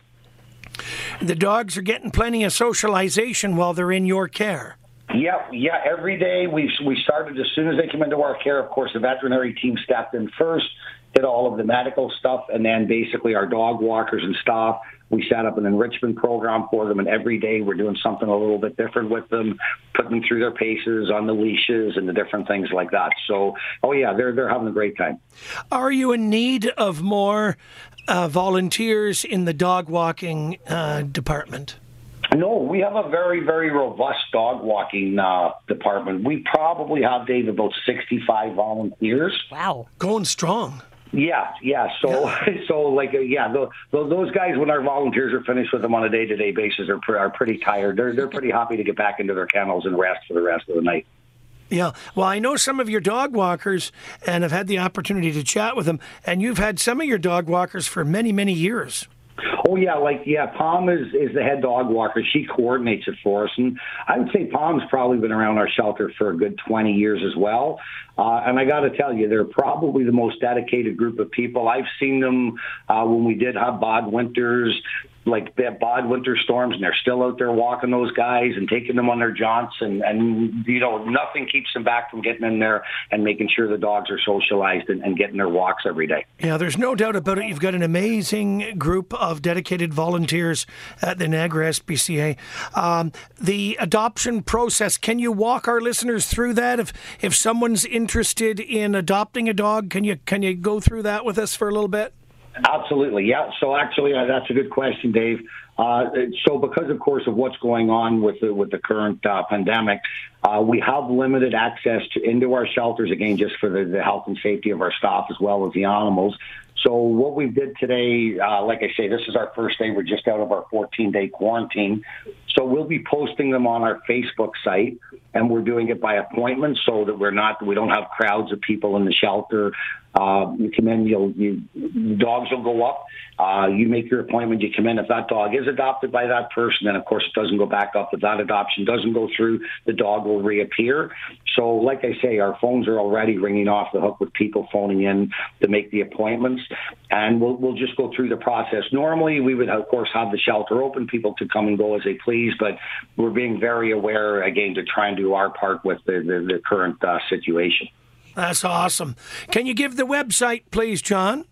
The dogs are getting plenty of socialization while they're in your care. yeah yeah every day we we started as soon as they came into our care of course the veterinary team stepped in first did all of the medical stuff and then basically our dog walkers and staff we set up an enrichment program for them and every day we're doing something a little bit different with them putting them through their paces on the leashes and the different things like that so oh yeah they're they're having a great time Are you in need of more uh, volunteers in the dog walking uh, department? No, we have a very, very robust dog walking uh, department. We probably have, Dave, about 65 volunteers. Wow. Going strong. Yeah, yeah. So, so like, uh, yeah, tho- tho- those guys, when our volunteers are finished with them on a day-to-day basis, are, pre- are pretty tired. They're they're pretty happy to get back into their kennels and rest for the rest of the night. Yeah. Well, I know some of your dog walkers and I've had the opportunity to chat with them, and you've had some of your dog walkers for many, many years. Oh yeah, like yeah, Palm is is the head dog walker. She coordinates it for us, and I would say Palm's probably been around our shelter for a good twenty years as well. Uh, and I got to tell you, they're probably the most dedicated group of people. I've seen them uh, when we did bad winters. Like bad winter storms, and they're still out there walking those guys and taking them on their jaunts, and and you know nothing keeps them back from getting in there and making sure the dogs are socialized and, and getting their walks every day. Yeah, there's no doubt about it. You've got an amazing group of dedicated volunteers at the Niagara SPCA. Um, the adoption process, can you walk our listeners through that? If if someone's interested in adopting a dog, can you can you go through that with us for a little bit? Absolutely, yeah. So actually, uh, that's a good question, Dave. Uh, so because, of course, of what's going on with the, with the current uh, pandemic, uh, we have limited access to into our shelters again, just for the, the health and safety of our staff as well as the animals. So what we did today, uh, like I say, this is our first day. We're just out of our 14 day quarantine. So we'll be posting them on our Facebook site, and we're doing it by appointment so that we're not, we don't have crowds of people in the shelter. Uh, you come in, you'll, you, dogs will go up. Uh, you make your appointment, you come in. If that dog is adopted by that person, then of course it doesn't go back up. If that adoption doesn't go through, the dog will reappear. So, like I say, our phones are already ringing off the hook with people phoning in to make the appointments, and we'll we'll just go through the process. Normally, we would of course have the shelter open, people to come and go as they please, but we're being very aware again to try and do our part with the the, the current uh, situation. That's awesome. Can you give the website, please, John?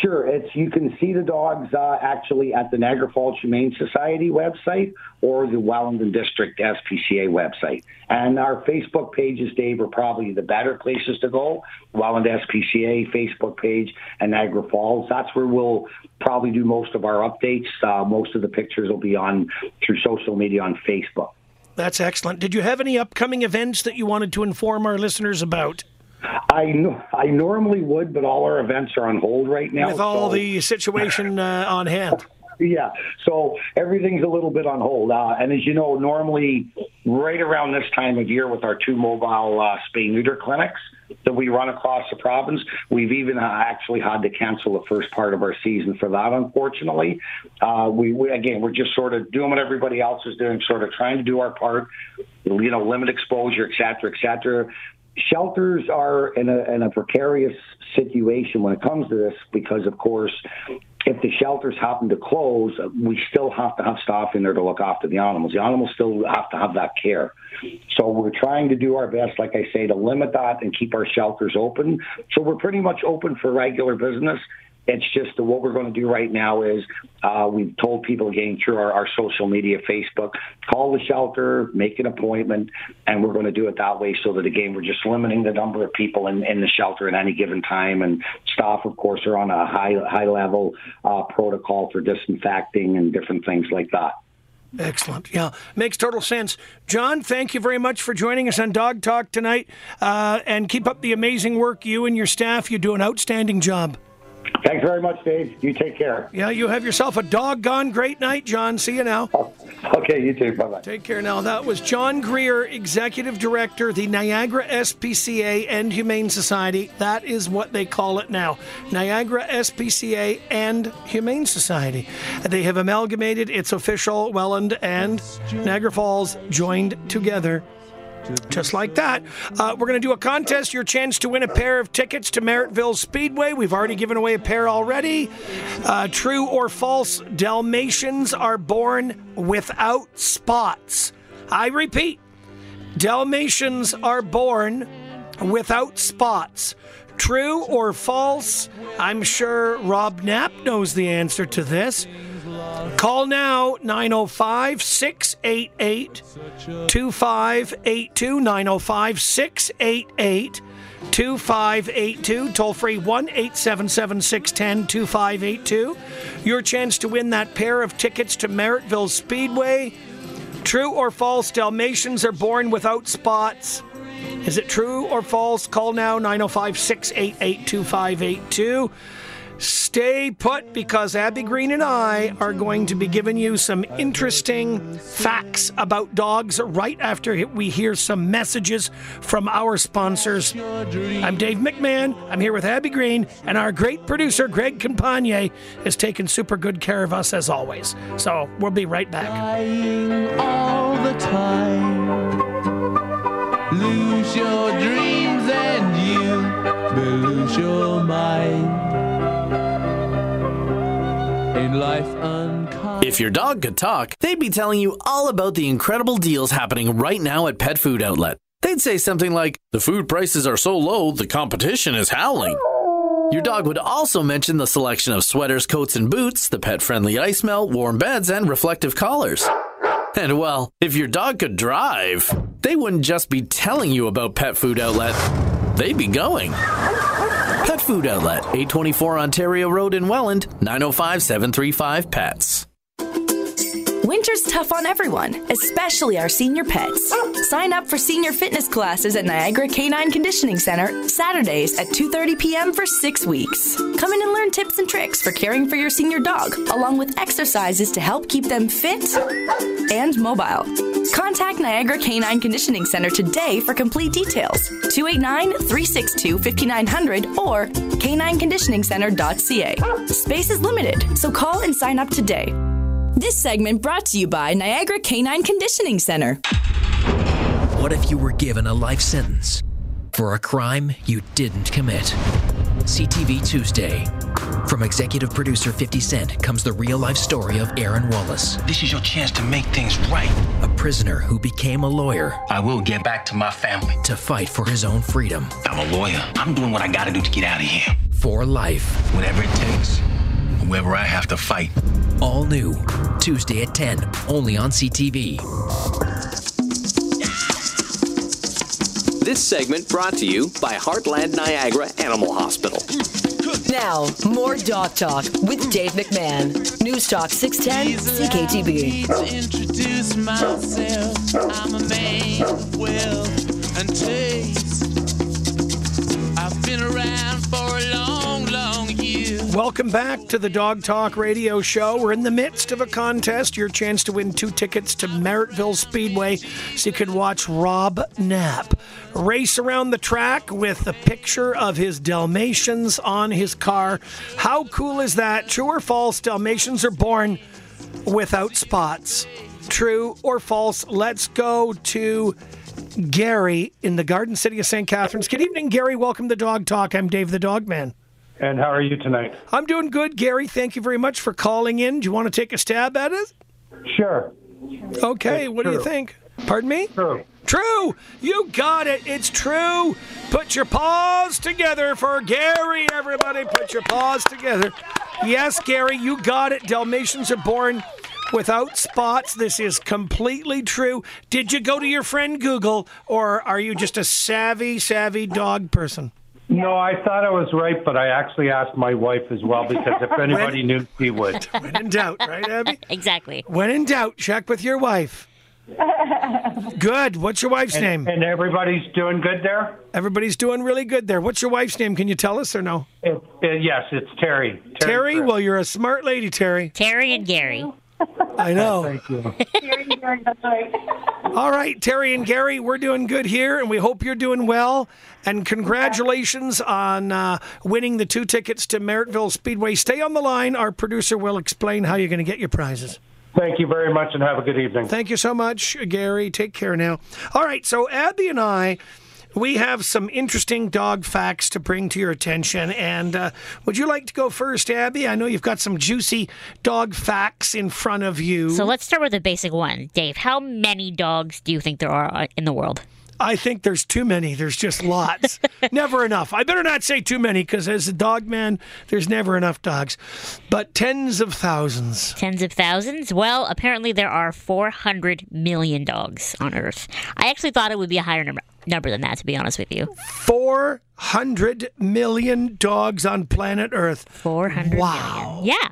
Sure. It's you can see the dogs uh, actually at the Niagara Falls Humane Society website or the Welland and District SPCA website. And our Facebook pages, Dave, are probably the better places to go. Welland SPCA Facebook page and Niagara Falls. That's where we'll probably do most of our updates. Uh, most of the pictures will be on through social media on Facebook. That's excellent. Did you have any upcoming events that you wanted to inform our listeners about? I I normally would, but all our events are on hold right now. With all so- the situation uh, on hand. Yeah, so everything's a little bit on hold. Uh, and as you know, normally right around this time of year with our two mobile uh, spay neuter clinics that we run across the province, we've even uh, actually had to cancel the first part of our season for that, unfortunately. Uh, we, we, again, we're just sort of doing what everybody else is doing, sort of trying to do our part, you know, limit exposure, et cetera, et cetera shelters are in a, in a precarious situation when it comes to this because, of course, if the shelters happen to close, we still have to have staff in there to look after the animals. The animals still have to have that care. So we're trying to do our best, like I say, to limit that and keep our shelters open. So we're pretty much open for regular business. It's just what we're going to do right now is uh, we've told people again through our, our social media, Facebook, call the shelter, make an appointment, and we're going to do it that way so that again we're just limiting the number of people in, in the shelter at any given time. And staff, of course, are on a high high level uh, protocol for disinfecting and different things like that. Excellent. Yeah, makes total sense. John, thank you very much for joining us on Dog Talk tonight. Uh, and keep up the amazing work. You and your staff, you do an outstanding job. Thanks very much, Dave. You take care. Yeah, you have yourself a doggone great night, John. See you now. Okay, you too. Bye bye. Take care now. That was John Greer, Executive Director, the Niagara SPCA and Humane Society. That is what they call it now Niagara SPCA and Humane Society. They have amalgamated. It's official. Welland and Niagara Falls joined together just like that. Uh, we're going to do a contest. Your chance to win a pair of tickets to Merrittville Speedway. We've already given away a pair already. Uh, true or false, Dalmatians are born without spots. I repeat, Dalmatians are born without spots. True or false? I'm sure Rob Knapp knows the answer to this. Call now 905 688 2582. 905 688 2582. Toll free 1 877 610 2582. Your chance to win that pair of tickets to Merrittville Speedway. True or false, Dalmatians are born without spots. Is it true or false? Call now 905 688 2582. Stay put because Abby Green and I are going to be giving you some interesting facts about dogs right after we hear some messages from our sponsors. I'm Dave McMahon. I'm here with Abby Green, and our great producer, Greg Campagne, has taken super good care of us as always. So we'll be right back. Lose your dreams and you lose your mind. If your dog could talk, they'd be telling you all about the incredible deals happening right now at Pet Food Outlet. They'd say something like, The food prices are so low, the competition is howling. Your dog would also mention the selection of sweaters, coats, and boots, the pet friendly ice melt, warm beds, and reflective collars. And well, if your dog could drive, they wouldn't just be telling you about Pet Food Outlet, they'd be going. Pet Food Outlet, 824 Ontario Road in Welland, 905 735 PETS. Winter's tough on everyone, especially our senior pets. Sign up for senior fitness classes at Niagara Canine Conditioning Center Saturdays at 2:30 p.m. for 6 weeks. Come in and learn tips and tricks for caring for your senior dog, along with exercises to help keep them fit and mobile. Contact Niagara Canine Conditioning Center today for complete details. 289-362-5900 or canineconditioningcenter.ca. Space is limited, so call and sign up today. This segment brought to you by Niagara Canine Conditioning Center. What if you were given a life sentence for a crime you didn't commit? CTV Tuesday. From executive producer 50 Cent comes the real life story of Aaron Wallace. This is your chance to make things right. A prisoner who became a lawyer I will get back to my family. to fight for his own freedom. I'm a lawyer. I'm doing what I gotta do to get out of here. For life. Whatever it takes. Whoever I have to fight. All new. Tuesday at 10, only on CTV. This segment brought to you by Heartland Niagara Animal Hospital. Now, more Dog Talk with Dave McMahon. News Talk 610 CKTB. introduce myself. I'm a man of wealth and taste. I've been around for a long, long year. Welcome back to the Dog Talk Radio Show. We're in the midst of a contest. Your chance to win two tickets to Merrittville Speedway so you can watch Rob Knapp race around the track with a picture of his Dalmatians on his car. How cool is that? True or false? Dalmatians are born without spots. True or false? Let's go to Gary in the Garden City of St. Catharines. Good evening, Gary. Welcome to Dog Talk. I'm Dave the Dog Man. And how are you tonight? I'm doing good, Gary. Thank you very much for calling in. Do you want to take a stab at it? Sure. Okay, It's what do you think? Pardon me? True. True. You got it. It's true. Put your paws together for Gary, everybody. Put your paws together. Yes, Gary, you got it. Dalmatians are born without spots. This is completely true. Did you go to your friend Google, or are you just a savvy, savvy dog person? No, I thought I was right, but I actually asked my wife as well because if anybody knew, she would. When in doubt, right, Abby? exactly. When in doubt, check with your wife. Good. What's your wife's And- name? And everybody's doing good there? Everybody's doing really good there. What's your wife's name? Can you tell us or no? It, uh, yes, it's Terry. Terry? Well, you're a smart lady, Terry. Terry and Gary. I know. Thank you. All right, Terry and Gary, we're doing good here, and we hope you're doing well. And congratulations on uh, winning the two tickets to Merrittville Speedway. Stay on the line. Our producer will explain how you're going to get your prizes. Thank you very much and have a good evening. Thank you so much, Gary. Take care now. All right, so Abby and I, we have some interesting dog facts to bring to your attention. And uh, would you like to go first, Abby? I know you've got some juicy dog facts in front of you. So let's start with the basic one. Dave, how many dogs do you think there are uh, in the world? I think there's too many. There's just lots. never enough. I better not say too many because as a dog man, there's never enough dogs. But tens of thousands. Tens of thousands? Well, apparently there are 400 million dogs on Earth. I actually thought it would be a higher number, number than that, to be honest with you. 400 million dogs on planet Earth. 400 wow. million. Yeah.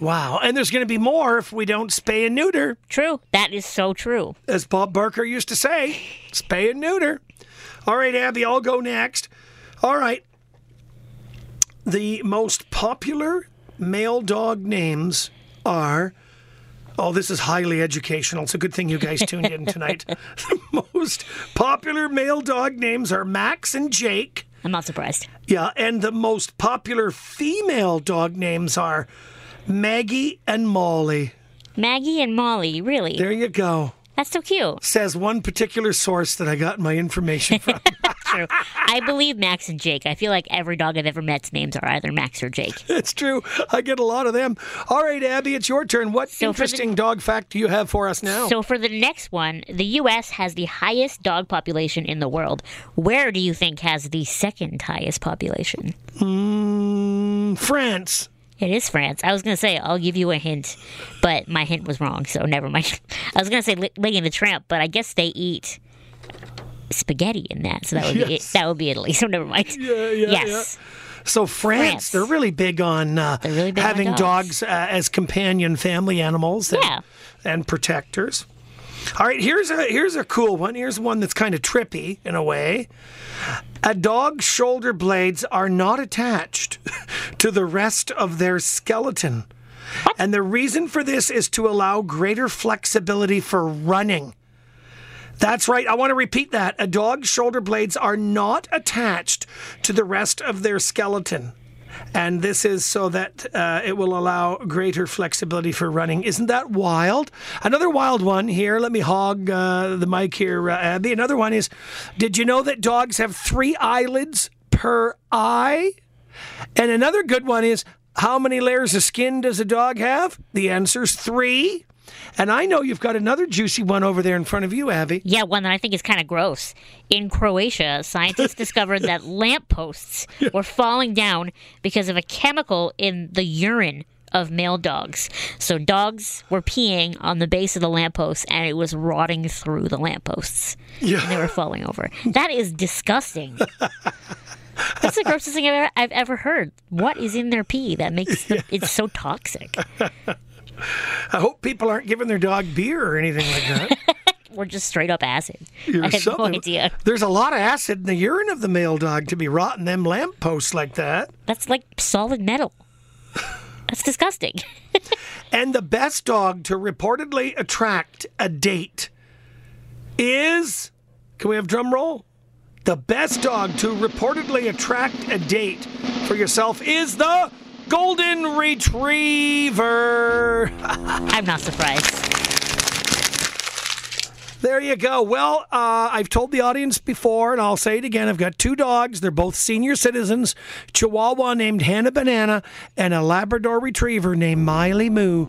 Wow. And there's going to be more if we don't spay and neuter. True. That is so true. As Bob Barker used to say, spay and neuter. All right, Abby, I'll go next. All right. The most popular male dog names are. Oh, this is highly educational. It's a good thing you guys tuned in tonight. the most popular male dog names are Max and Jake. I'm not surprised. Yeah, and the most popular female dog names are Maggie and Molly. Maggie and Molly, really? There you go. That's so cute. Says one particular source that I got my information from. true. I believe Max and Jake. I feel like every dog I've ever met's names are either Max or Jake. It's true. I get a lot of them. All right, Abby, it's your turn. What So for the- interesting dog fact do you have for us now? So for the next one, the U.S. has the highest dog population in the world. Where do you think has the second highest population? Mm, France. It is France. I was gonna say I'll give you a hint, but my hint was wrong, so never mind. I was gonna say Lady and the Tramp, but I guess they eat spaghetti in that, so that would be Yes. that would be Italy. So never mind. Yeah, yeah, yes. So France, France. they're really big on uh, really big on having dogs. dogs, uh, as companion family animals and, Yeah. and protectors. All right, here's a here's a cool one. Here's one that's kind of trippy in a way. A dog's shoulder blades are not attached to the rest of their skeleton. And the reason for this is to allow greater flexibility for running. That's right. I want to repeat that. A dog's shoulder blades are not attached to the rest of their skeleton. And this is so that uh, it will allow greater flexibility for running. Isn't that wild? Another wild one here. Let me hog uh, the mic here, uh, Abby. Another one is Did you know that dogs have three eyelids per eye? And another good one is How many layers of skin does a dog have? The answer's three. And I know you've got another juicy one over there in front of you, Abby. Yeah, one that I think is kind of gross. In Croatia, scientists discovered that lampposts were falling down because of a chemical in the urine of male dogs. So dogs were peeing on the base of the lampposts and it was rotting through the lampposts. Yeah. And they were falling over. That is disgusting. That's the grossest thing I've ever, I've ever heard. What is in their pee that makes the, it so toxic? I hope people aren't giving their dog beer or anything like that. We're just straight up acid. Or I have no idea. There's a lot of acid in the urine of the male dog to be rotting them lampposts like that. That's like solid metal. That's disgusting. And the best dog to reportedly attract a date is. Can we have drum roll? The best dog to reportedly attract a date for yourself is the Golden Retriever. I'm not surprised. There you go. Well, uh, I've told the audience before, and I'll say it again. I've got two dogs. They're both senior citizens Chihuahua named Hannah Banana and a Labrador Retriever named Miley Moo.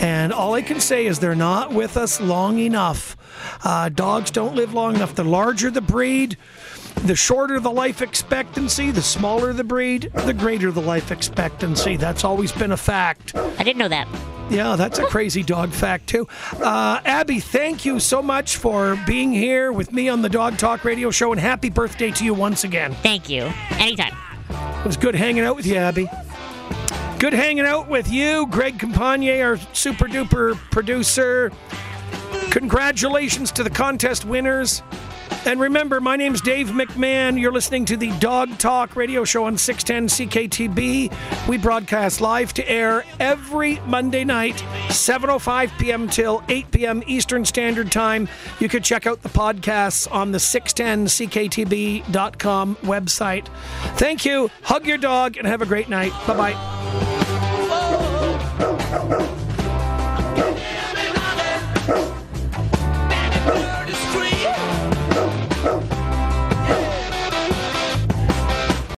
And all I can say is they're not with us long enough. Uh, dogs don't live long enough. The larger the breed, the shorter the life expectancy, the smaller the breed, the greater the life expectancy. That's always been a fact. I didn't know that. Yeah, that's a crazy dog fact, too. Uh, Abby, thank you so much for being here with me on the Dog Talk Radio Show, and happy birthday to you once again. Thank you. Anytime. It was good hanging out with you, Abby. Good hanging out with you, Greg Campagne, our super duper producer. Congratulations to the contest winners. And remember, my name's Dave McMahon. You're listening to the Dog Talk radio show on 610 CKTB. We broadcast live to air every Monday night, 7.05 p.m. till 8 p.m. Eastern Standard Time. You can check out the podcasts on the 610CKTB.com website. Thank you. Hug your dog and have a great night. Bye bye.